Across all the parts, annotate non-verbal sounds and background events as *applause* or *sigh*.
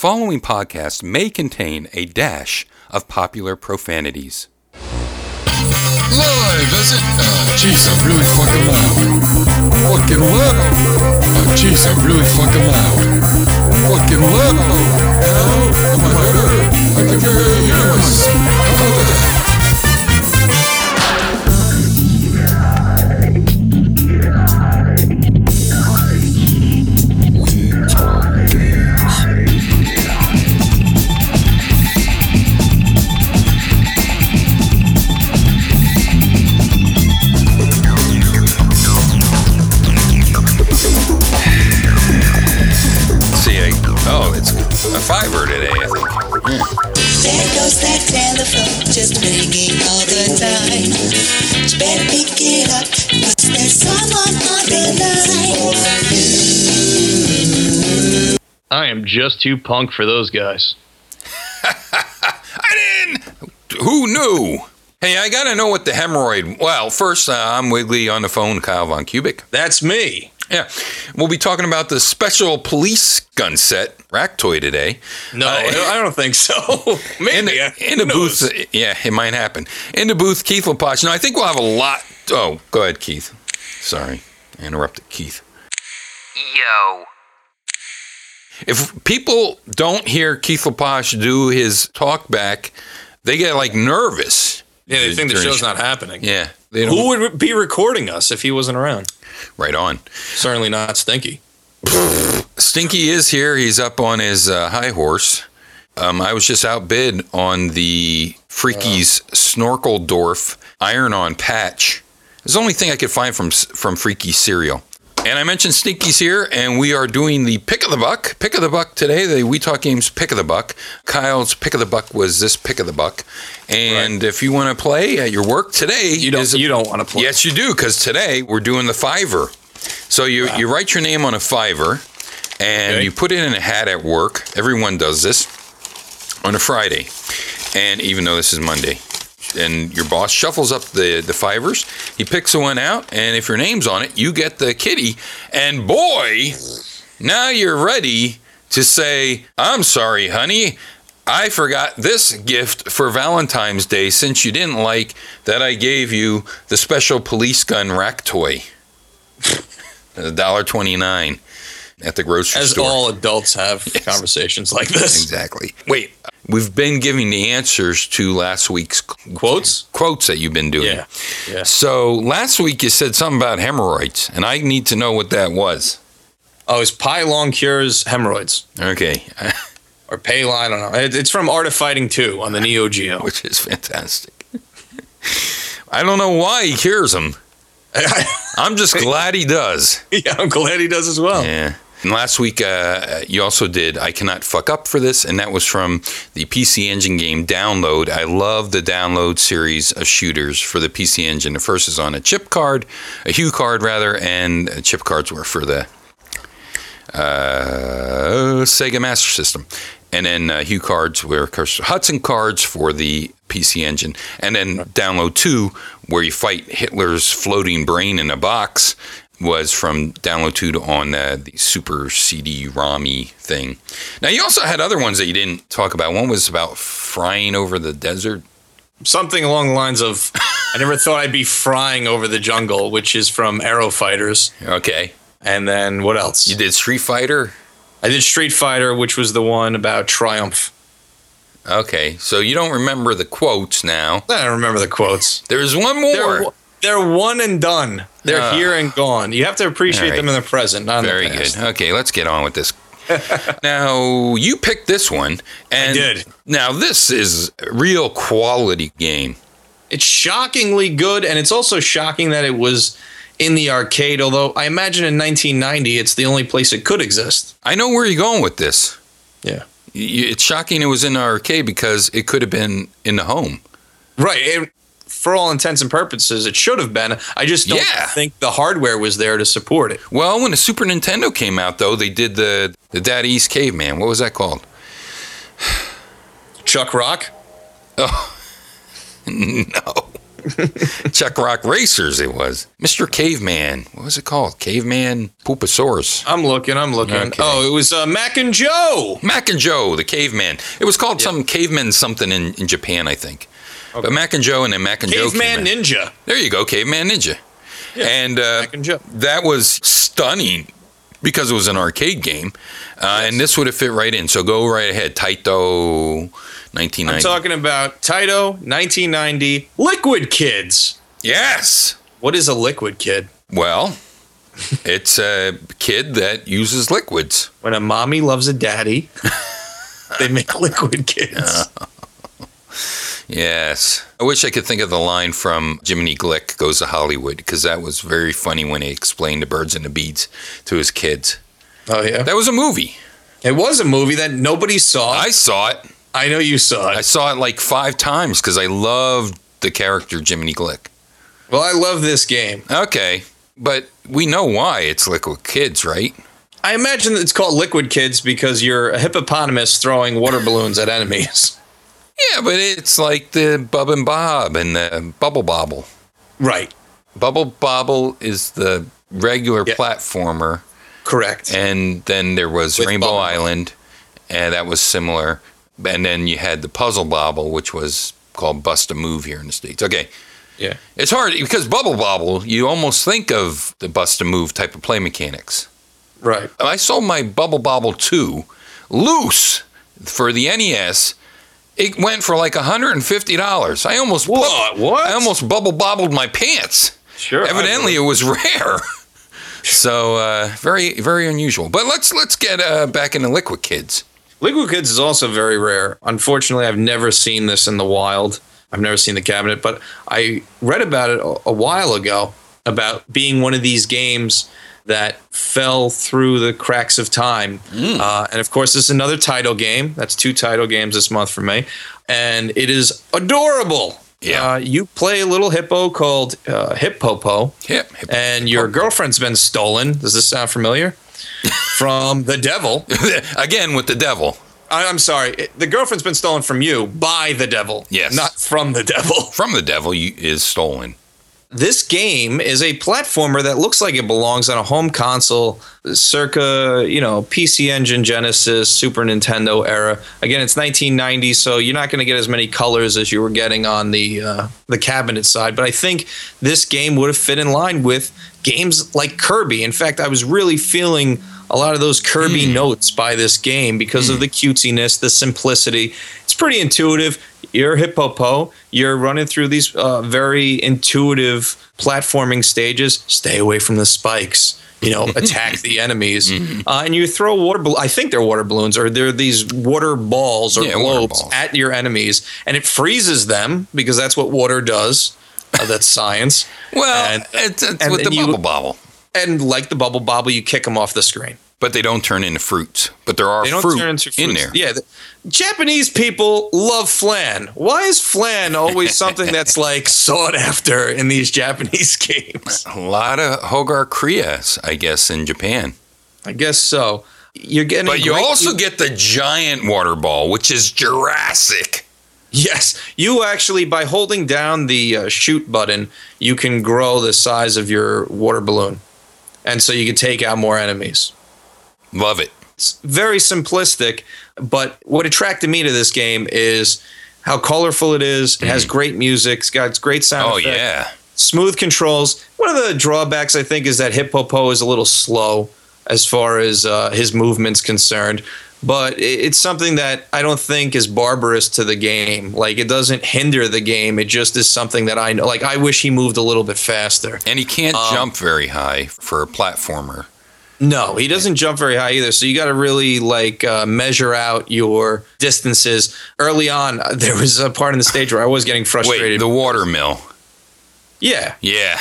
following podcast may contain a dash of popular profanities. Live, is it? Uh, jeez, I'm really fucking loud. Fucking loud. Oh, jeez, I'm really fucking loud. Fucking loud. Now, am I heard? I can hear myself. How about that? A fiver today, I think. There goes that telephone just ringing all the time. You better pick it up, 'cause there's someone on the line. I am just too punk for those guys. *laughs* I didn't. Who knew? Hey, I gotta know what the hemorrhoid. Well, first, uh, I'm Wiggly on the phone, Kyle Von Cubic. That's me. *laughs* Yeah, we'll be talking about the special police gun set rack toy today. No, Uh, I don't think so. *laughs* *laughs* Maybe. in the, in the booth, yeah, it might happen. In the booth, Keith Lepage. Now, I think we'll have a lot. Oh, go ahead, Keith. Sorry, I interrupted Keith. Yo. If people don't hear Keith Lepage do his talk back, they get like nervous. Yeah, they think the show's not happening. Yeah. Who would be recording us if he wasn't around? Right on. Certainly not Stinky. *laughs* Stinky is here. He's up on his uh, high horse. Um, I was just outbid on the Freaky's Snorkeldorf iron-on patch. It's the only thing I could find from from Freaky cereal. And I mentioned Stinky's here, and we are doing the pick of the buck. Pick of the buck today. The We Talk Games pick of the buck. Kyle's pick of the buck was this pick of the buck. And if you want to play at your work today, You don't. is- You don't want to play. Yes, you do, because today we're doing the fiver. So you, you write your name on a fiver and Okay. you put it in a hat at work. Everyone does this on a Friday. And even though this is Monday. And your boss shuffles up the, the fivers. He picks one out, and if your name's on it, you get the kitty. And boy, now you're ready to say, I'm sorry, honey. I forgot this gift for Valentine's Day since you didn't like that I gave you the special police gun rack toy. *laughs* A dollar twenty nine at the grocery As store. As all adults have conversations like this. exactly. Wait, we've been giving the answers to last week's Quotes? quotes that you've been doing. Yeah. Yeah. So last week you said something about hemorrhoids, and I need to know what that was. Oh, it's Pylon cures hemorrhoids. Okay, Or Paylon, I don't know. It's from Art of Fighting 2 on the Neo Geo. *laughs* which is fantastic. I don't know why he cures them. *laughs* I'm just glad he does. yeah, I'm glad he does as well. Yeah. And last week, uh, you also did I Cannot Fuck Up for This, and that was from the PC Engine game Download. I love the Download series of shooters for the PC Engine. The first is on a chip card, a HuCard rather, and chip cards were for the uh, Sega Master System. And then uh, HuCards were of course, Hudson cards for the PC Engine. And then Download 2, where you fight Hitler's floating brain in a box, was from Download 2 to on uh, the Super CD ROMy thing. Now, you also had other ones that you didn't talk about. One was about frying over the desert. Something along the lines of I never thought I'd be frying over the jungle, which is from Aero Fighters. Okay. And then what else? You did Street Fighter. I did Street Fighter, which was the one about Triumph. Okay. So you don't remember the quotes now. I don't remember the quotes. There's one more. They're, they're one and done. They're Ah. here and gone. You have to appreciate right. them in the present, not in Very the past. good. Okay, let's get on with this. *laughs* now you picked this one, and did. Now this is real quality game. It's shockingly good, and it's also shocking that it was in the arcade. Although I imagine in 1990, it's the only place it could exist. I know where you're going with this. Yeah. It's shocking it was in the arcade because it could have been in the home. Right. It, for all intents and purposes, it should have been. I just don't Yeah. think the hardware was there to support it. Well, when the Super Nintendo came out, though, they did the the Data East Caveman. What was that called? Chuck Rock. Oh, *laughs* no. *laughs* Chuck Rock Racers, it was. Mr. Caveman. What was it called? Caveman Pooposaurus. I'm looking. I'm looking. Okay. Oh, it was uh, Mac and Joe. Mac and Joe, the caveman. It was called some caveman something in, in Japan, I think. But Mac and Joe and then Mac and Joe. Caveman came in. Ninja. There you go, Caveman Ninja. and uh, Mac and Joe. that was stunning because it was an arcade game. Uh, And this would have fit right in. So go right ahead. Taito, 1990. I'm talking about Taito, 1990, Liquid Kids. yes. What is a liquid kid? Well, *laughs* it's a kid that uses liquids. When a mommy loves a daddy, *laughs* they make liquid kids. Yes. I wish I could think of the line from Jiminy Glick Goes to Hollywood because that was very funny when he explained the birds and the bees to his kids. Oh yeah, That was a movie. it was a movie that nobody saw. I, saw it. I know you saw it. I saw it like five times because I loved the character Jiminy Glick. Well, I love this game. Okay. But we know why it's Liquid Kids, right? I imagine that it's called Liquid Kids because you're a hippopotamus throwing water balloons at enemies. *laughs* Yeah, but it's like the Bub and Bob and the Bubble Bobble. Right. Bubble Bobble is the regular Yeah. platformer. Correct. and then there was With Rainbow Bubble. Island, and that was similar. And then you had the Puzzle Bobble, which was called Bust a Move here in the states. Okay, yeah. it's hard because Bubble Bobble, you almost think of the Bust a Move type of play mechanics. Right. I sold my Bubble Bobble two loose for the NES. It went for like hundred and fifty dollars. I almost What? What? I almost bubble bobbled my pants. Sure. Evidently, it was *laughs* rare. so uh, very, very unusual. But let's let's get uh, back into Liquid Kids. Liquid Kids is also very rare. Unfortunately, I've never seen this in the wild. I've never seen the cabinet, but I read about it a, a while ago about being one of these games that fell through the cracks of time. Uh, and of course, this is another Taito game. That's two Taito games this month for me. And it is adorable. Yeah. Uh, you play a little hippo called uh, Hipopo Hip, hip. and your girlfriend's been stolen. Does this sound familiar? *laughs* From the devil. *laughs* Again with the devil. I- I'm sorry. The girlfriend's been stolen from you by the devil. Yes. Not from the devil. From the devil you, is stolen. This game is a platformer that looks like it belongs on a home console circa, you know, PC Engine, Genesis, Super Nintendo era. Again, it's 1990, so you're not going to get as many colors as you were getting on the uh, the cabinet side. But I think this game would have fit in line with games like Kirby. In fact, I was really feeling a lot of those Kirby notes by this game because of the cutesiness, the simplicity. It's pretty intuitive. You're Hipopo. You're running through these uh, very intuitive platforming stages. Stay away from the spikes. You know, *laughs* attack the enemies, uh, and you throw water. Bal- I think they're water balloons, or they're these water balls or Yeah, globes balls. at your enemies, and it freezes them because that's what water does. Uh, that's science. *laughs* Well, And- it's, it's and with the then you- bubble bobble. And like the bubble bobble, you kick them off the screen. But they don't turn into fruits. But there are They don't fruit turn into in there. Yeah, the, Japanese people love flan. Why is flan always something *laughs* that's like sought after in these Japanese *laughs* games? A lot of Hogar Kriyas, I guess, in Japan. I guess so. You're getting, But you also get the giant water ball, which is Jurassic. yes, you actually by holding down the uh, shoot button, you can grow the size of your water balloon, and so you can take out more enemies. Love it. It's very simplistic, but what attracted me to this game is how colorful it is. It has great music. It's got great sound Mm. Oh, effects. yeah. smooth controls. One of the drawbacks I think is that Hipopo is a little slow as far as uh, his movements concerned. But it's something that I don't think is barbarous to the game. Like it doesn't hinder the game. It just is something that I know. Like I wish he moved a little bit faster. And he can't Um, jump very high for a platformer. No, he doesn't jump very high either. So you got to really like uh, measure out your distances. Early on, uh, there was a part in the stage where I was getting Wait, frustrated. the water mill. yeah, Yeah.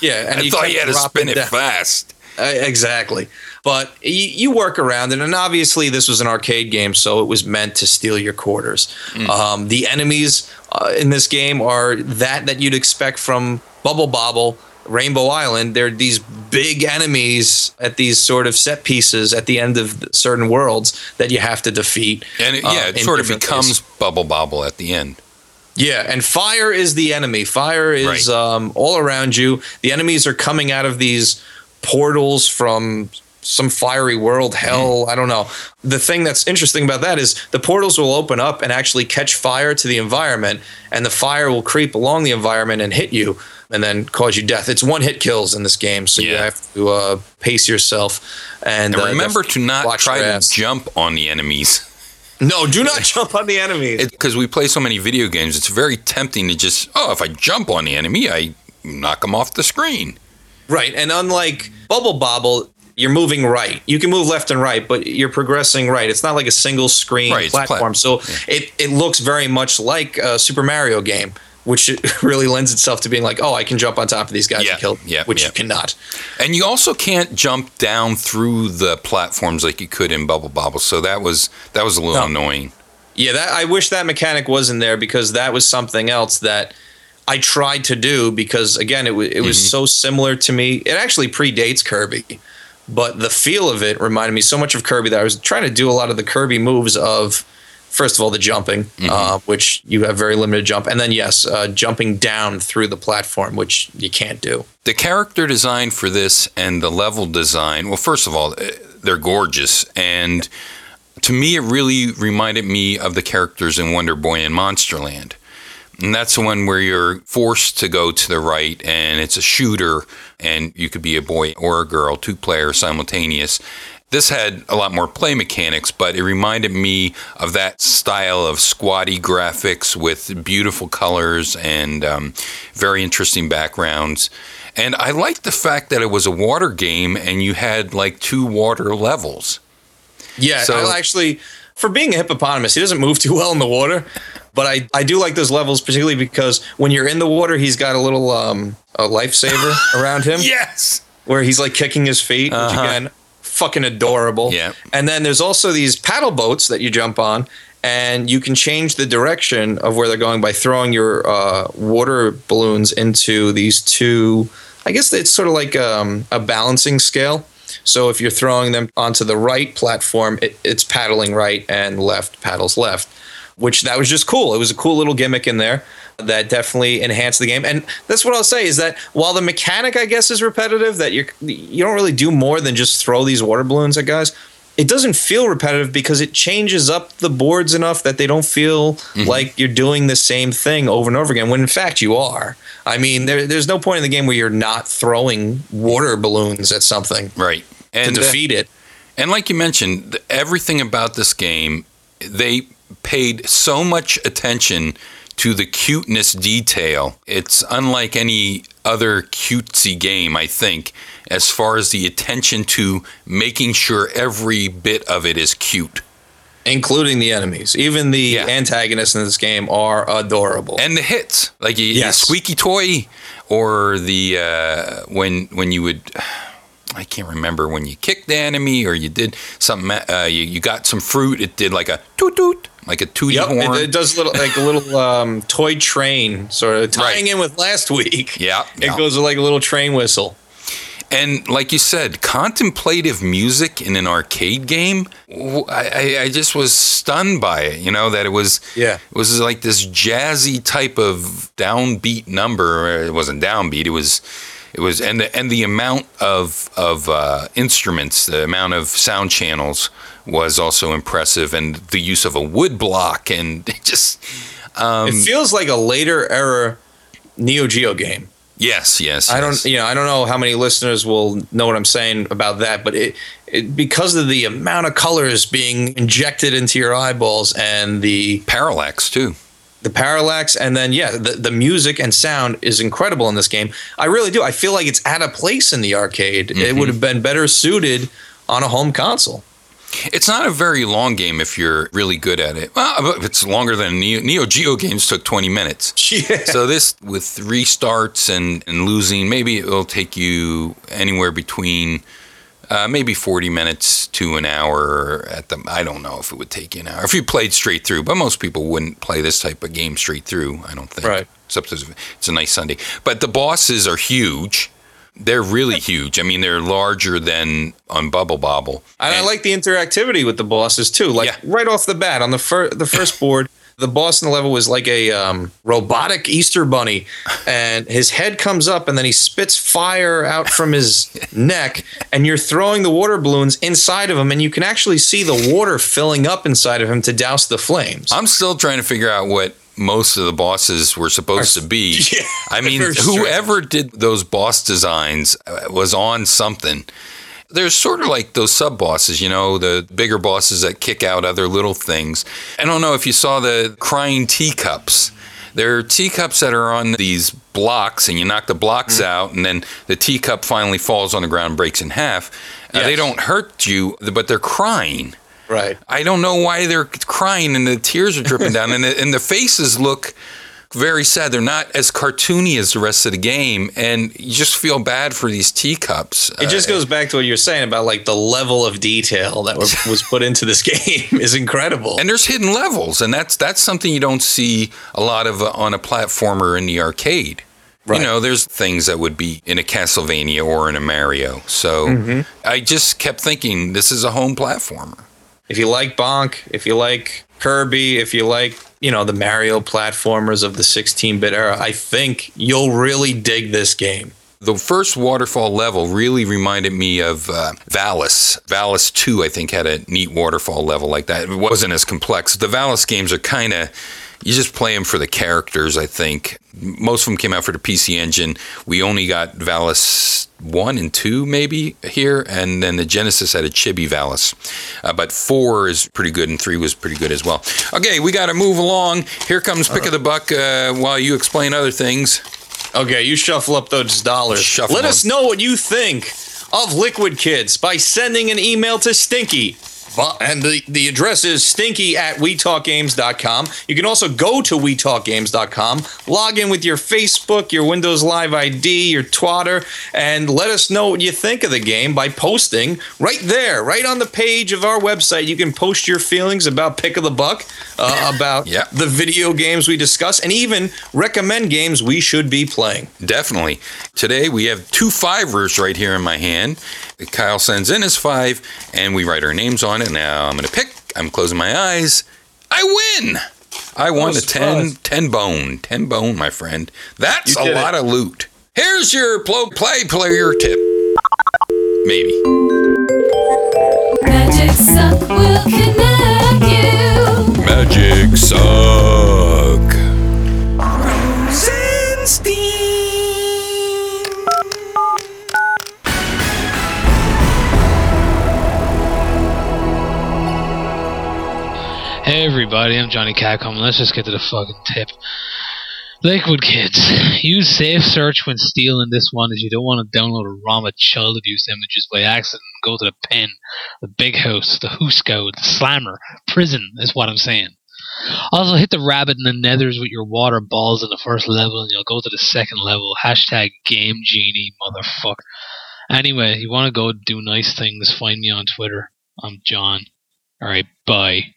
yeah. And I thought you had to spin it down. fast. Uh, exactly. But you, you work around it, and obviously this was an arcade game, so it was meant to steal your quarters. Um, the enemies uh, in this game are that that you'd expect from Bubble Bobble, Rainbow Island. They're these big enemies at these sort of set pieces at the end of certain worlds that you have to defeat. And it, uh, yeah, it sort of becomes ways. Bubble Bobble at the end. Yeah, and fire is the enemy. Fire is Right. um, all around you. The enemies are coming out of these portals from some fiery world, hell, I don't know. The thing that's interesting about that is the portals will open up and actually catch fire to the environment, and the fire will creep along the environment and hit you and then cause you death. It's one hit kills in this game, so you have to uh, pace yourself. And, And uh, remember to not try to jump on the enemies. *laughs* No, do not jump on the enemies. Because we play so many video games, it's very tempting to just, oh, if I jump on the enemy, I knock them off the screen. Right, and unlike Bubble Bobble, you're moving right. You can move left and right, but you're progressing right. It's not like a single screen Right, it's plat- platform, so it it looks very much like a Super Mario game, which *laughs* really lends itself to being like, oh, I can jump on top of these guys Yeah, and kill, them, yeah, which yeah. you cannot. And you also can't jump down through the platforms like you could in Bubble Bobble. So that was that was a little No. annoying. Yeah, that I wish that mechanic was in there because that was something else that I tried to do because again, it was it was so similar to me. It actually predates Kirby, but the feel of it reminded me so much of Kirby that I was trying to do a lot of the Kirby moves of. First of all, the jumping, uh, which you have very limited jump, and then yes, uh, jumping down through the platform, which you can't do. The character design for this and the level design, well, first of all, eh, they're gorgeous. And to me, it really reminded me of the characters in Wonder Boy and Monsterland. And that's the one where you're forced to go to the right and it's a shooter and you could be a boy or a girl, two players simultaneous. This had a lot more play mechanics, but it reminded me of that style of squatty graphics with beautiful colors and um, very interesting backgrounds. And I liked the fact that it was a water game and you had like two water levels. Yeah, So- I actually, for being a hippopotamus, he doesn't move too well in the water. But I, I do like those levels, particularly because when you're in the water, he's got a little um, a lifesaver *laughs* around him Yes. where he's like kicking his feet, Uh-huh. again, fucking adorable. Yeah. And then there's also these paddle boats that you jump on, and you can change the direction of where they're going by throwing your uh, water balloons into these two. I guess it's sort of like um, a balancing scale. So if you're throwing them onto the right platform, it, it's paddling right and left paddles left, which that was just cool. It was a cool little gimmick in there that definitely enhanced the game. And that's what I'll say is that while the mechanic, I guess, is repetitive, that you you don't really do more than just throw these water balloons at guys. It doesn't feel repetitive because it changes up the boards enough that they don't feel mm-hmm. like you're doing the same thing over and over again. When in fact you are. I mean, there, there's no point in the game where you're not throwing water balloons at something Right. to And the- defeat it. And like you mentioned, everything about this game, they paid so much attention to the cuteness detail. It's unlike any other cutesy game, I think, as far as the attention to making sure every bit of it is cute. including the enemies. Even the Yeah. antagonists in this game are adorable. And the hits, like Yes. the squeaky toy, or the uh, when when you would. I can't remember when you kicked the enemy or you did something. Uh, you, you got some fruit. It did like a toot toot, like a tooty Yep, horn. it, it does little like a little um, toy train, sort of tying Right. in with last week. Yeah, it yeah. goes like a little train whistle. And like you said, contemplative music in an arcade game, I just was stunned by it. You know that it was Yeah. it was like this jazzy type of downbeat number. It wasn't downbeat. It was it was and the and the amount of of uh, instruments, the amount of sound channels was also impressive, and the use of a wood block and *laughs* it just um, it feels like a later era Neo Geo game. yes, yes. I don't, you know, I don't know how many listeners will know what I'm saying about that, but it, it because of the amount of colors being injected into your eyeballs and the parallax too. The parallax and then yeah the, the music and sound is incredible in this game. I really do. I feel like it's at a place in the arcade. It mm-hmm. would have been better suited on a home console. It's not a very long game if you're really good at it. Well, it's longer than Neo, Neo Geo games took 20 minutes. *laughs* yeah. So this, with restarts and, and losing, maybe it'll take you anywhere between uh, maybe 40 minutes to an hour at the, I don't know if it would take you an hour. If you played straight through, but most people wouldn't play this type of game straight through, I don't think. Right. Except it's it's a nice Sunday. But the bosses are huge. They're really huge. I mean, they're larger than on Bubble Bobble. and i like the interactivity with the bosses too like Yeah. right off the bat on the, fir- the first board The boss in the level was like a um, robotic Easter bunny, and his head comes up, and then he spits fire out from his *laughs* neck, and you're throwing the water balloons inside of him, and you can actually see the water filling up inside of him to douse the flames. I'm still trying to figure out what most of the bosses were supposed to be. *laughs* Yeah, I mean, very strange. whoever did those boss designs uh, was on something. There's sort of like those sub bosses, you know, the bigger bosses that kick out other little things. I don't know if you saw the crying teacups. They're teacups that are on these blocks, and you knock the blocks Mm. out, and then the teacup finally falls on the ground and breaks in half. Uh, they don't hurt you, but they're crying. Right. I don't know why they're crying and the tears are dripping *laughs* down, and the, and the faces look very sad. They're not as cartoony as the rest of the game, and you just feel bad for these teacups. It just Uh, goes back to what you're saying about like the level of detail that was, was put into this *laughs* game is incredible. and there's hidden levels, and that's that's something you don't see a lot of uh, on a platformer in the arcade. Right. You know, there's things that would be in a Castlevania or in a Mario. So Mm-hmm. I just kept thinking this is a home platformer. if you like Bonk, if you like Kirby, if you like, you know, the Mario platformers of the 16-bit era, I think you'll really dig this game. The first waterfall level really reminded me of uh, Valis. Valis 2, I think, had a neat waterfall level like that. It wasn't as complex. The Valis games are kind of, you just play them for the characters, I think. Most of them came out for the PC Engine. We only got Valis 1 and 2, maybe, here, and then the Genesis had a Chibi Valis. Uh, but 4 is pretty good, and 3 was pretty good as well. Okay, we got to move along. Here comes Pick of the Buck uh, while you explain other things. Okay, you shuffle up those dollars. Shuffle Let them. us know what you think of Liquid Kids by sending an email to Stinky. And the, the address is stinky at wetalkgames.com. You can also go to wetalkgames.com, log in with your Facebook, your Windows Live ID, your Twitter, and let us know what you think of the game by posting right there, right on the page of our website. You can post your feelings about Pick of the Buck, uh, about *laughs* the video games we discuss, and even recommend games we should be playing. Definitely. Today we have two fivers right here in my hand. Kyle sends in his five, and we write our names on it. Now I'm going to pick. I'm closing my eyes. I win. I won was the 10, 10 bone. 10 bone, my friend. That's a lot it. of loot. Here's your plo- play player tip. Maybe. Magic suck will connect you. Magic suck. Hey everybody, I'm Johnny Catcom. Let's just get to the fucking tip. Lakewood kids, use safe search when stealing this one as you don't want to download a ROM of child abuse images by accident go to the pen, the big house, the Husko, the slammer, prison is what I'm saying. Also hit the rabbit in the nethers with your water balls in the first level and you'll go to the second level. Hashtag game genie, motherfucker. Anyway, you want to go do nice things, find me on Twitter. I'm John. Alright, bye.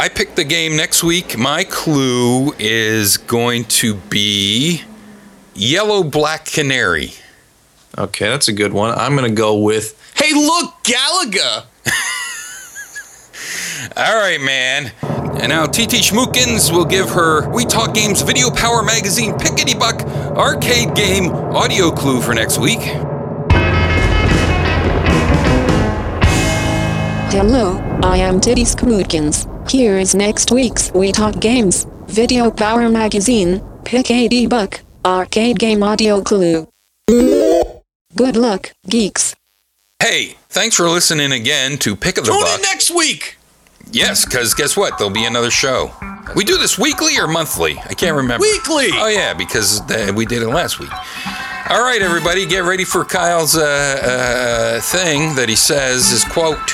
I picked the game next week. My clue is going to be Yellow Black Canary. Okay, that's a good one. I'm gonna go with Hey look, Galaga! *laughs* All right, man. And now TT Schmookins will give her We Talk Games Video Power Magazine Pickety Buck arcade game audio clue for next week. Hello, I am Titty Scrootkins. Here is next week's We Talk Games, Video Power Magazine, Pick a D buck. Arcade Game Audio Clue. Good luck, geeks. Hey, thanks for listening again to Pick of the Tune Buck. in next week! yes, because guess what? There'll be another show. We do this weekly or monthly? I can't remember. Weekly! Oh, yeah, because we did it last week. All right, everybody, get ready for Kyle's uh, uh, thing that he says is quote.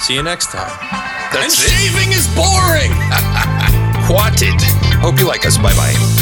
See you next time. And it. shaving is boring! *laughs* Quatted. Hope you like us. Bye bye.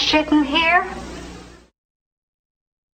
Shitting?